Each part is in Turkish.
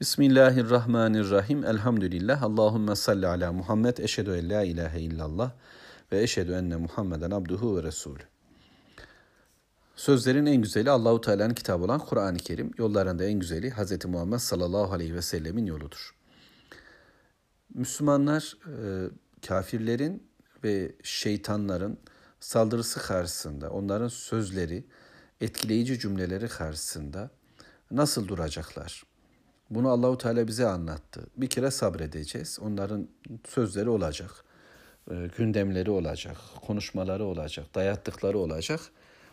Bismillahirrahmanirrahim. Elhamdülillah. Allahümme salli ala Muhammed. Eşhedü en la ilahe illallah ve eşhedü enne Muhammeden abduhu ve resulü. Sözlerin en güzeli Allahu Teala'nın kitabı olan Kur'an-ı Kerim. Yollarında en güzeli Hz. Muhammed sallallahu aleyhi ve sellemin yoludur. Müslümanlar e, kafirlerin ve şeytanların saldırısı karşısında, onların sözleri, etkileyici cümleleri karşısında nasıl duracaklar? Bunu Allahu Teala bize anlattı. Bir kere sabredeceğiz. Onların sözleri olacak. E, gündemleri olacak, konuşmaları olacak, dayattıkları olacak.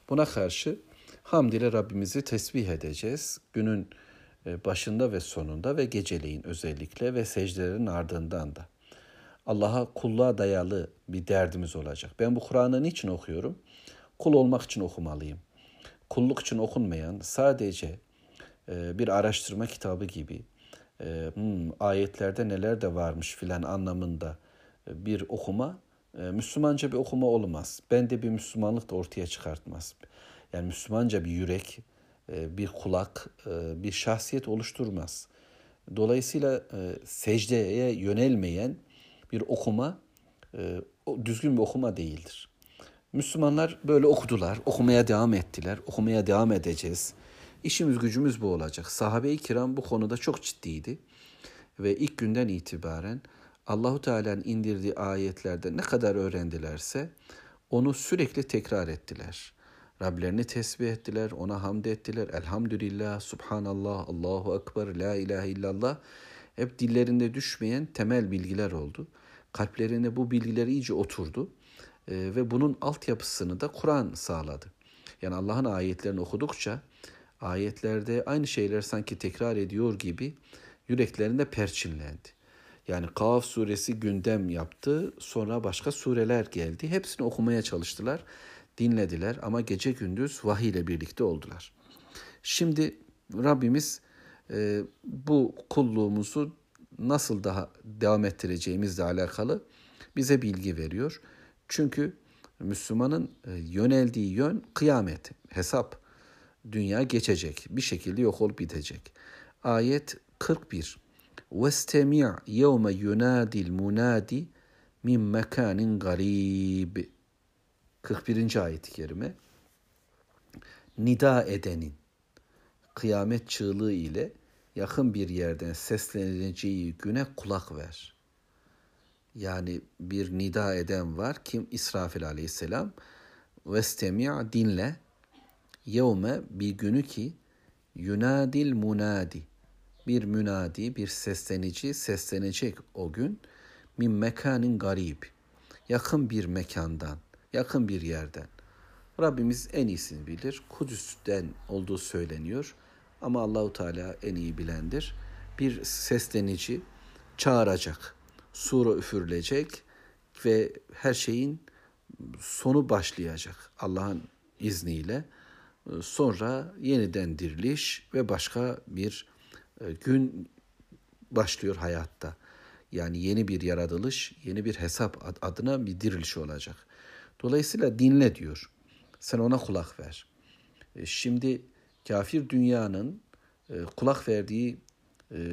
Buna karşı hamd ile Rabbimizi tesbih edeceğiz. Günün e, başında ve sonunda ve geceleyin özellikle ve secdelerin ardından da. Allah'a kulluğa dayalı bir derdimiz olacak. Ben bu Kur'an'ı niçin okuyorum? Kul olmak için okumalıyım. Kulluk için okunmayan sadece bir araştırma kitabı gibi e, hmm, ayetlerde neler de varmış filan anlamında e, bir okuma Müslümanca bir okuma olmaz. Ben de bir Müslümanlık da ortaya çıkartmaz. Yani Müslümanca bir yürek, bir kulak, bir şahsiyet oluşturmaz. Dolayısıyla secdeye yönelmeyen bir okuma düzgün bir okuma değildir. Müslümanlar böyle okudular, okumaya devam ettiler, okumaya devam edeceğiz. İşimiz gücümüz bu olacak. Sahabe-i kiram bu konuda çok ciddiydi. Ve ilk günden itibaren Allahu Teala'nın indirdiği ayetlerde ne kadar öğrendilerse onu sürekli tekrar ettiler. Rablerini tesbih ettiler, ona hamd ettiler. Elhamdülillah, Subhanallah, Allahu Ekber, La ilahe illallah. Hep dillerinde düşmeyen temel bilgiler oldu. Kalplerine bu bilgiler iyice oturdu. Ee, ve bunun altyapısını da Kur'an sağladı. Yani Allah'ın ayetlerini okudukça ayetlerde aynı şeyler sanki tekrar ediyor gibi yüreklerinde perçinlendi. Yani Kaf suresi gündem yaptı, sonra başka sureler geldi. Hepsini okumaya çalıştılar, dinlediler ama gece gündüz vahiy ile birlikte oldular. Şimdi Rabbimiz e, bu kulluğumuzu nasıl daha devam ettireceğimizle alakalı bize bilgi veriyor. Çünkü Müslümanın e, yöneldiği yön kıyamet, hesap dünya geçecek. Bir şekilde yok olup bitecek. Ayet 41. وَاسْتَمِعْ يَوْمَ يُنَادِ الْمُنَادِ min mekanin garib. 41. ayet-i kerime. Nida edenin kıyamet çığlığı ile yakın bir yerden sesleneceği güne kulak ver. Yani bir nida eden var. Kim? İsrafil aleyhisselam. Vestemi' dinle yevme bir günü ki yunadil munadi bir münadi bir seslenici seslenecek o gün min mekanin garib yakın bir mekandan yakın bir yerden Rabbimiz en iyisini bilir. Kudüs'ten olduğu söyleniyor. Ama Allahu Teala en iyi bilendir. Bir seslenici çağıracak. Sura üfürülecek ve her şeyin sonu başlayacak Allah'ın izniyle. Sonra yeniden diriliş ve başka bir e, gün başlıyor hayatta. Yani yeni bir yaratılış, yeni bir hesap adına bir diriliş olacak. Dolayısıyla dinle diyor. Sen ona kulak ver. E, şimdi kafir dünyanın e, kulak verdiği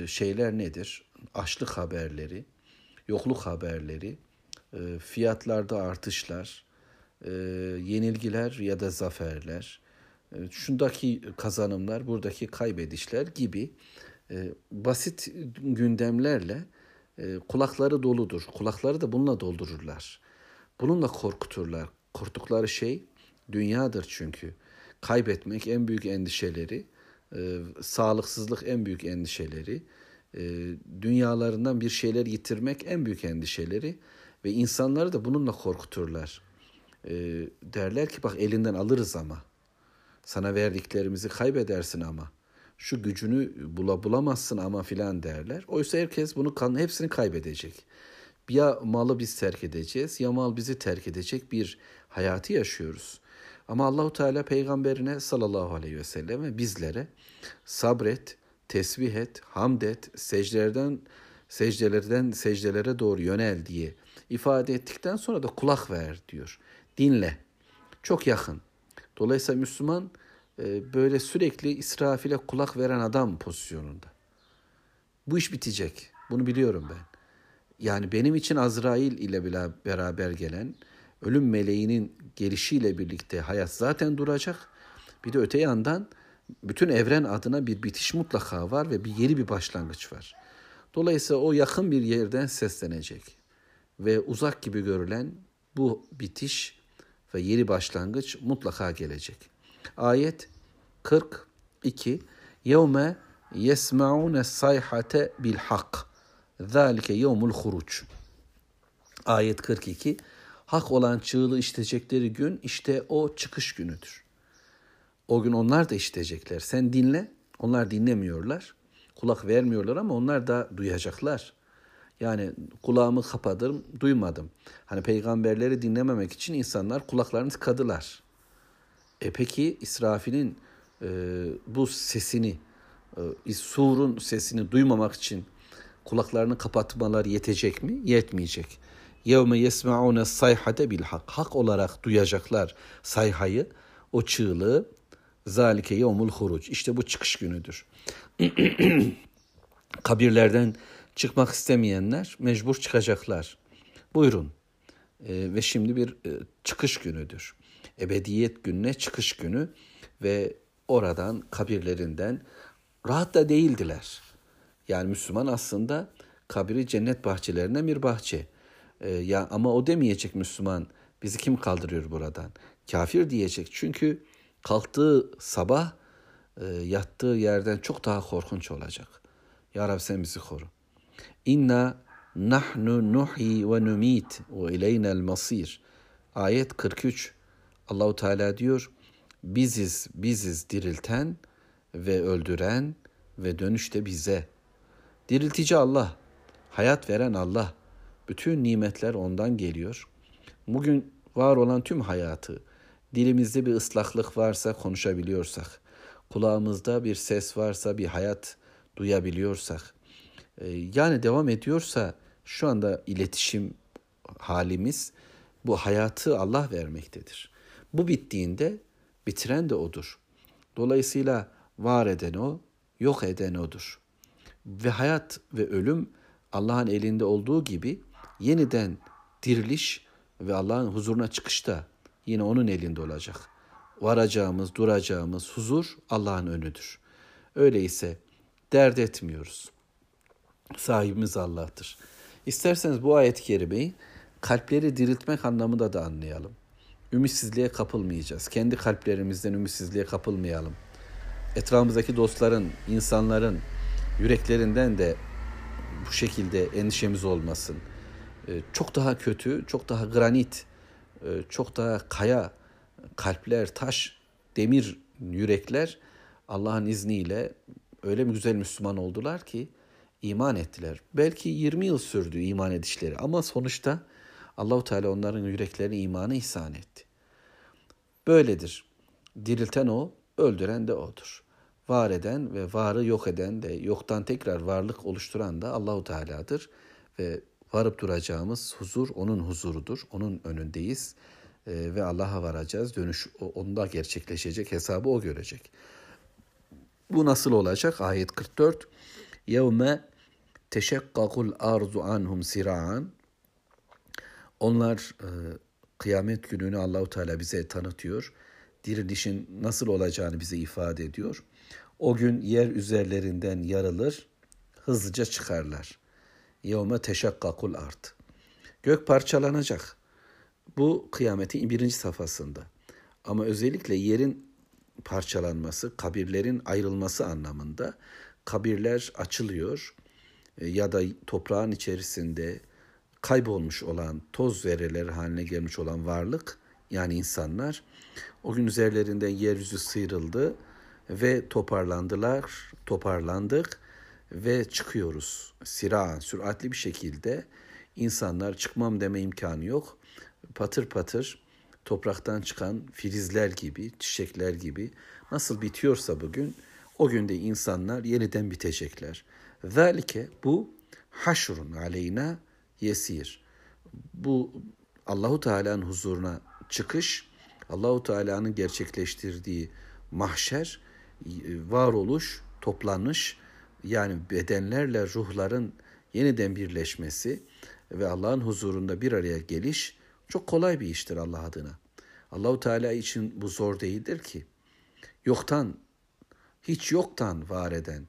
şeyler nedir? Açlık haberleri, yokluk haberleri, fiyatlarda artışlar, yenilgiler ya da zaferler, şundaki kazanımlar, buradaki kaybedişler gibi e, basit gündemlerle e, kulakları doludur. Kulakları da bununla doldururlar. Bununla korkuturlar. Korktukları şey dünyadır çünkü. Kaybetmek en büyük endişeleri, e, sağlıksızlık en büyük endişeleri, e, dünyalarından bir şeyler yitirmek en büyük endişeleri ve insanları da bununla korkuturlar. E, derler ki bak elinden alırız ama sana verdiklerimizi kaybedersin ama. Şu gücünü bula bulamazsın ama filan derler. Oysa herkes bunu kan hepsini kaybedecek. Ya malı biz terk edeceğiz ya mal bizi terk edecek bir hayatı yaşıyoruz. Ama Allahu Teala peygamberine sallallahu aleyhi ve selleme bizlere sabret, tesbih et, hamd et, secdelerden secdelerden secdelere doğru yönel diye ifade ettikten sonra da kulak ver diyor. Dinle. Çok yakın. Dolayısıyla Müslüman e, böyle sürekli İsrafil'e kulak veren adam pozisyonunda. Bu iş bitecek. Bunu biliyorum ben. Yani benim için Azrail ile beraber gelen ölüm meleğinin gelişiyle birlikte hayat zaten duracak. Bir de öte yandan bütün evren adına bir bitiş mutlaka var ve bir yeni bir başlangıç var. Dolayısıyla o yakın bir yerden seslenecek ve uzak gibi görülen bu bitiş ve yeni başlangıç mutlaka gelecek. Ayet 42 Yevme yesmaune sayhate bil hak. Zalike yevmul huruc. Ayet 42 Hak olan çığlığı işitecekleri gün işte o çıkış günüdür. O gün onlar da işitecekler. Sen dinle. Onlar dinlemiyorlar. Kulak vermiyorlar ama onlar da duyacaklar. Yani kulağımı kapadım, duymadım. Hani peygamberleri dinlememek için insanlar kulaklarını tıkadılar. E peki İsrafil'in e, bu sesini, e, surun sesini duymamak için kulaklarını kapatmalar yetecek mi? Yetmeyecek. Yevme yesmaune sayhate bil hak. Hak olarak duyacaklar sayhayı, o çığlığı. Zalike yevmul huruc. İşte bu çıkış günüdür. Kabirlerden çıkmak istemeyenler mecbur çıkacaklar. Buyurun. E, ve şimdi bir e, çıkış günüdür. Ebediyet gününe çıkış günü ve oradan kabirlerinden rahat da değildiler. Yani Müslüman aslında kabri cennet bahçelerinden bir bahçe. E, ya ama o demeyecek Müslüman bizi kim kaldırıyor buradan? Kafir diyecek. Çünkü kalktığı sabah e, yattığı yerden çok daha korkunç olacak. Ya Rabbi sen bizi koru. İnna nahnu nuhi ve numit ve ileynel masir. Ayet 43. Allahu Teala diyor biziz biziz dirilten ve öldüren ve dönüşte bize. Diriltici Allah, hayat veren Allah. Bütün nimetler ondan geliyor. Bugün var olan tüm hayatı, dilimizde bir ıslaklık varsa konuşabiliyorsak, kulağımızda bir ses varsa bir hayat duyabiliyorsak, yani devam ediyorsa şu anda iletişim halimiz bu hayatı Allah vermektedir. Bu bittiğinde bitiren de odur. Dolayısıyla var eden o, yok eden odur. Ve hayat ve ölüm Allah'ın elinde olduğu gibi yeniden diriliş ve Allah'ın huzuruna çıkış da yine onun elinde olacak. Varacağımız, duracağımız huzur Allah'ın önüdür. Öyleyse dert etmiyoruz. Sahibimiz Allah'tır. İsterseniz bu ayet-i kerimeyi kalpleri diriltmek anlamında da anlayalım. Ümitsizliğe kapılmayacağız. Kendi kalplerimizden ümitsizliğe kapılmayalım. Etrafımızdaki dostların, insanların yüreklerinden de bu şekilde endişemiz olmasın. Ee, çok daha kötü, çok daha granit, e, çok daha kaya kalpler, taş, demir yürekler Allah'ın izniyle öyle mi güzel Müslüman oldular ki iman ettiler. Belki 20 yıl sürdü iman edişleri ama sonuçta Allahu Teala onların yüreklerine imanı ihsan etti. Böyledir. Dirilten o, öldüren de odur. Var eden ve varı yok eden de yoktan tekrar varlık oluşturan da Allahu Teala'dır ve varıp duracağımız huzur onun huzurudur. Onun önündeyiz e, ve Allah'a varacağız. Dönüş onda gerçekleşecek. Hesabı o görecek. Bu nasıl olacak? Ayet 44. Yevme teşekkakul arzu anhum sira'an. Onlar e, kıyamet gününü Allahu Teala bize tanıtıyor. Dirilişin nasıl olacağını bize ifade ediyor. O gün yer üzerlerinden yarılır, hızlıca çıkarlar. Yevme teşakkakul art. Gök parçalanacak. Bu kıyametin birinci safhasında. Ama özellikle yerin parçalanması, kabirlerin ayrılması anlamında kabirler açılıyor ya da toprağın içerisinde kaybolmuş olan toz zerreleri haline gelmiş olan varlık yani insanlar o gün üzerlerinden yeryüzü sıyrıldı ve toparlandılar, toparlandık ve çıkıyoruz. Sira, süratli bir şekilde insanlar çıkmam deme imkanı yok. Patır patır topraktan çıkan filizler gibi, çiçekler gibi nasıl bitiyorsa bugün o günde insanlar yeniden bitecekler. Zalike bu haşrun aleyna yesir. Bu Allahu Teala'nın huzuruna çıkış, Allahu Teala'nın gerçekleştirdiği mahşer, varoluş, toplanış yani bedenlerle ruhların yeniden birleşmesi ve Allah'ın huzurunda bir araya geliş çok kolay bir iştir Allah adına. Allahu Teala için bu zor değildir ki. Yoktan hiç yoktan var eden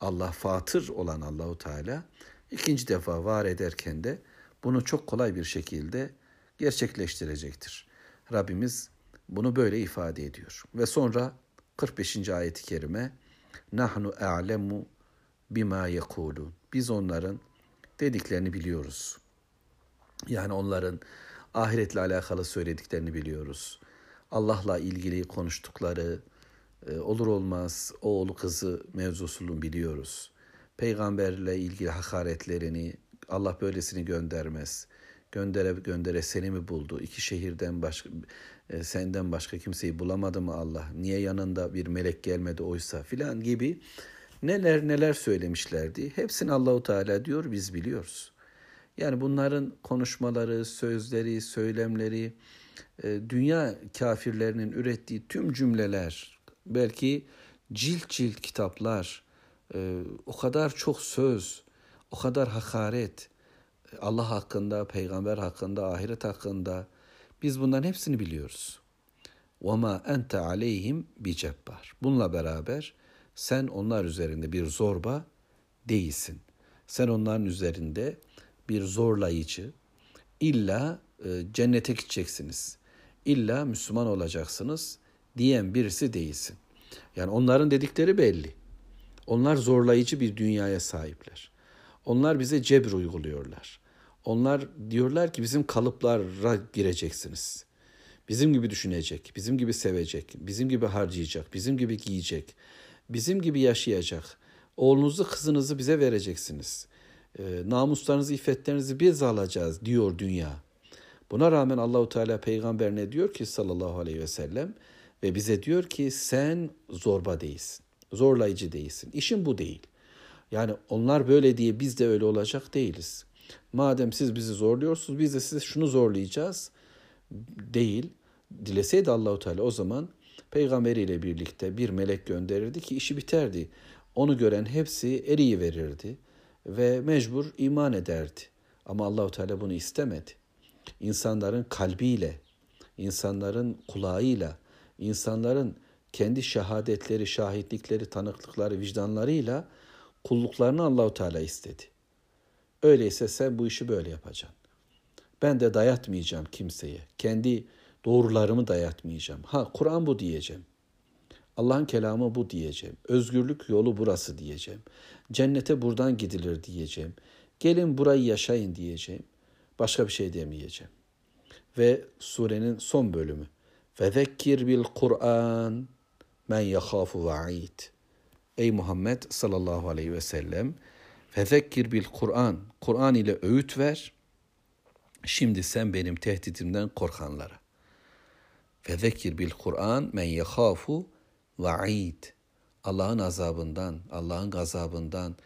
Allah fatır olan Allahu Teala ikinci defa var ederken de bunu çok kolay bir şekilde gerçekleştirecektir. Rabbimiz bunu böyle ifade ediyor. Ve sonra 45. ayeti kerime Nahnu a'lemu bima yekulun. Biz onların dediklerini biliyoruz. Yani onların ahiretle alakalı söylediklerini biliyoruz. Allah'la ilgili konuştukları olur olmaz oğlu kızı mevzusunu biliyoruz. Peygamberle ilgili hakaretlerini Allah böylesini göndermez. Göndere göndere seni mi buldu? İki şehirden başka e, senden başka kimseyi bulamadı mı Allah? Niye yanında bir melek gelmedi oysa filan gibi neler neler söylemişlerdi. Hepsini Allahu Teala diyor biz biliyoruz. Yani bunların konuşmaları, sözleri, söylemleri, e, dünya kafirlerinin ürettiği tüm cümleler, belki cilt cilt kitaplar, e, o kadar çok söz, o kadar hakaret, Allah hakkında, peygamber hakkında, ahiret hakkında biz bunların hepsini biliyoruz. وَمَا أَنْتَ عَلَيْهِمْ بِجَبَّارٍ Bununla beraber sen onlar üzerinde bir zorba değilsin. Sen onların üzerinde bir zorlayıcı, illa e, cennete gideceksiniz, illa Müslüman olacaksınız diyen birisi değilsin. Yani onların dedikleri belli. Onlar zorlayıcı bir dünyaya sahipler. Onlar bize cebr uyguluyorlar. Onlar diyorlar ki bizim kalıplara gireceksiniz. Bizim gibi düşünecek, bizim gibi sevecek, bizim gibi harcayacak, bizim gibi giyecek, bizim gibi yaşayacak. Oğlunuzu, kızınızı bize vereceksiniz. E, namuslarınızı, iffetlerinizi biz alacağız diyor dünya. Buna rağmen Allahu Teala peygamber ne diyor ki sallallahu aleyhi ve sellem ve bize diyor ki sen zorba değilsin. Zorlayıcı değilsin. İşin bu değil. Yani onlar böyle diye biz de öyle olacak değiliz. Madem siz bizi zorluyorsunuz biz de size şunu zorlayacağız. Değil. Dileseydi Allahu Teala o zaman peygamberiyle birlikte bir melek gönderirdi ki işi biterdi. Onu gören hepsi eriyi verirdi ve mecbur iman ederdi. Ama Allahu Teala bunu istemedi. İnsanların kalbiyle, insanların kulağıyla, insanların kendi şehadetleri, şahitlikleri, tanıklıkları, vicdanlarıyla kulluklarını Allahu Teala istedi. Öyleyse sen bu işi böyle yapacaksın. Ben de dayatmayacağım kimseye. Kendi doğrularımı dayatmayacağım. Ha Kur'an bu diyeceğim. Allah'ın kelamı bu diyeceğim. Özgürlük yolu burası diyeceğim. Cennete buradan gidilir diyeceğim. Gelin burayı yaşayın diyeceğim. Başka bir şey demeyeceğim. Ve surenin son bölümü. Ve zekkir bil Kur'an men yekhafu va'id. Ey Muhammed sallallahu aleyhi ve sellem Fezekkir bil Kur'an. Kur'an ile öğüt ver. Şimdi sen benim tehditimden korkanlara. Fezekkir bil Kur'an men yehafu va'id. Allah'ın azabından, Allah'ın gazabından,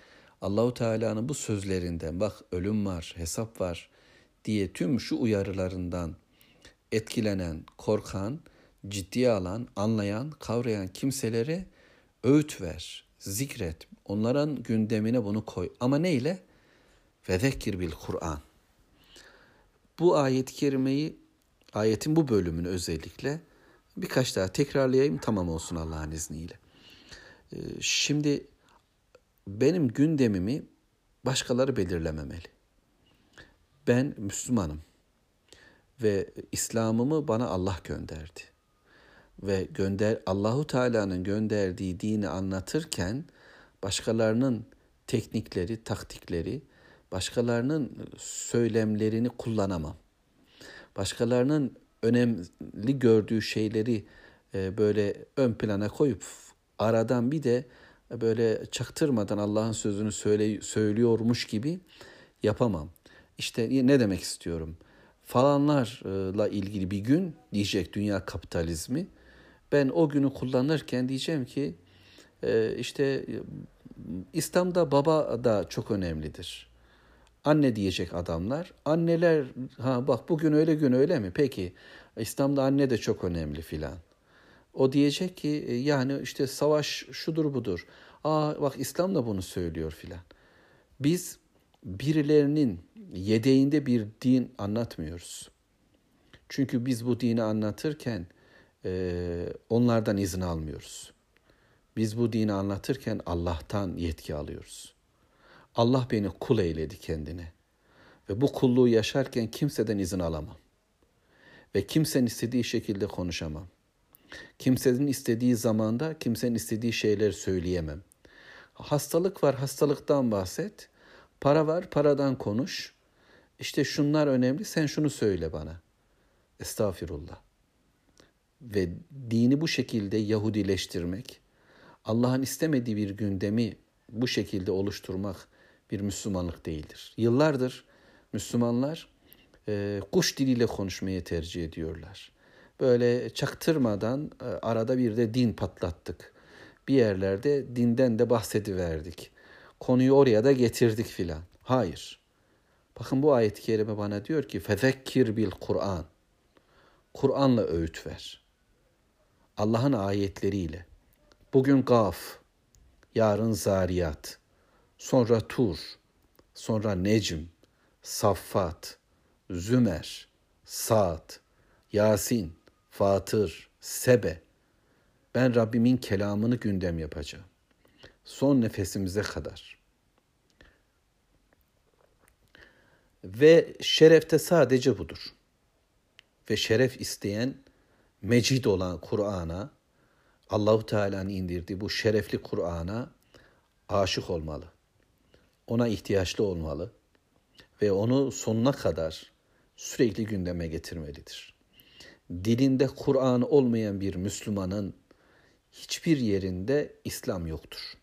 Allahu Teala'nın bu sözlerinden bak ölüm var, hesap var diye tüm şu uyarılarından etkilenen, korkan, ciddiye alan, anlayan, kavrayan kimselere öğüt ver, zikret. Onların gündemine bunu koy. Ama neyle? Ve bil Kur'an. Bu ayet-i kerimeyi, ayetin bu bölümünü özellikle birkaç daha tekrarlayayım tamam olsun Allah'ın izniyle. Ee, şimdi benim gündemimi başkaları belirlememeli. Ben Müslümanım ve İslam'ımı bana Allah gönderdi. Ve gönder Allahu Teala'nın gönderdiği dini anlatırken başkalarının teknikleri, taktikleri, başkalarının söylemlerini kullanamam. Başkalarının önemli gördüğü şeyleri e, böyle ön plana koyup aradan bir de böyle çaktırmadan Allah'ın sözünü söyle, söylüyormuş gibi yapamam. İşte ne demek istiyorum? Falanlarla ilgili bir gün diyecek dünya kapitalizmi. Ben o günü kullanırken diyeceğim ki e, işte İslam'da baba da çok önemlidir. Anne diyecek adamlar. Anneler ha bak bugün öyle gün öyle mi? Peki İslam'da anne de çok önemli filan. O diyecek ki e, yani işte savaş şudur budur. Aa bak İslam da bunu söylüyor filan. Biz birilerinin yedeğinde bir din anlatmıyoruz. Çünkü biz bu dini anlatırken e, onlardan izin almıyoruz. Biz bu dini anlatırken Allah'tan yetki alıyoruz. Allah beni kul eyledi kendine. Ve bu kulluğu yaşarken kimseden izin alamam. Ve kimsenin istediği şekilde konuşamam. Kimsenin istediği zamanda kimsenin istediği şeyler söyleyemem. Hastalık var, hastalıktan bahset. Para var, paradan konuş. İşte şunlar önemli, sen şunu söyle bana. Estağfirullah. Ve dini bu şekilde Yahudileştirmek, Allah'ın istemediği bir gündemi bu şekilde oluşturmak bir Müslümanlık değildir. Yıllardır Müslümanlar e, kuş diliyle konuşmayı tercih ediyorlar. Böyle çaktırmadan e, arada bir de din patlattık. Bir yerlerde dinden de bahsediverdik. Konuyu oraya da getirdik filan. Hayır. Bakın bu ayet-i kerime bana diyor ki fezekkir bil Kur'an. Kur'an'la öğüt ver. Allah'ın ayetleriyle. Bugün Gaf, yarın Zariyat, sonra Tur, sonra Necm, Saffat, Zümer, Saat, Yasin, Fatır, Sebe. Ben Rabbimin kelamını gündem yapacağım. Son nefesimize kadar. Ve şerefte sadece budur. Ve şeref isteyen mecid olan Kur'an'a, Allahu Teala'nın indirdiği bu şerefli Kur'an'a aşık olmalı. Ona ihtiyaçlı olmalı ve onu sonuna kadar sürekli gündeme getirmelidir. Dilinde Kur'an olmayan bir Müslümanın hiçbir yerinde İslam yoktur.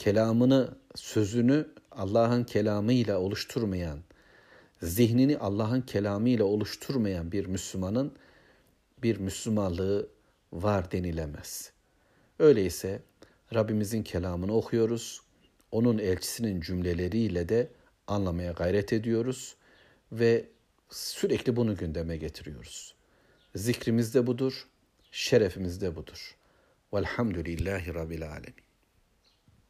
Kelamını, sözünü Allah'ın kelamıyla oluşturmayan, zihnini Allah'ın kelamıyla oluşturmayan bir Müslümanın bir Müslümanlığı var denilemez. Öyleyse Rabbimizin kelamını okuyoruz. Onun elçisinin cümleleriyle de anlamaya gayret ediyoruz ve sürekli bunu gündeme getiriyoruz. Zikrimiz de budur, şerefimiz de budur. Velhamdülillahi Rabbil Alemin.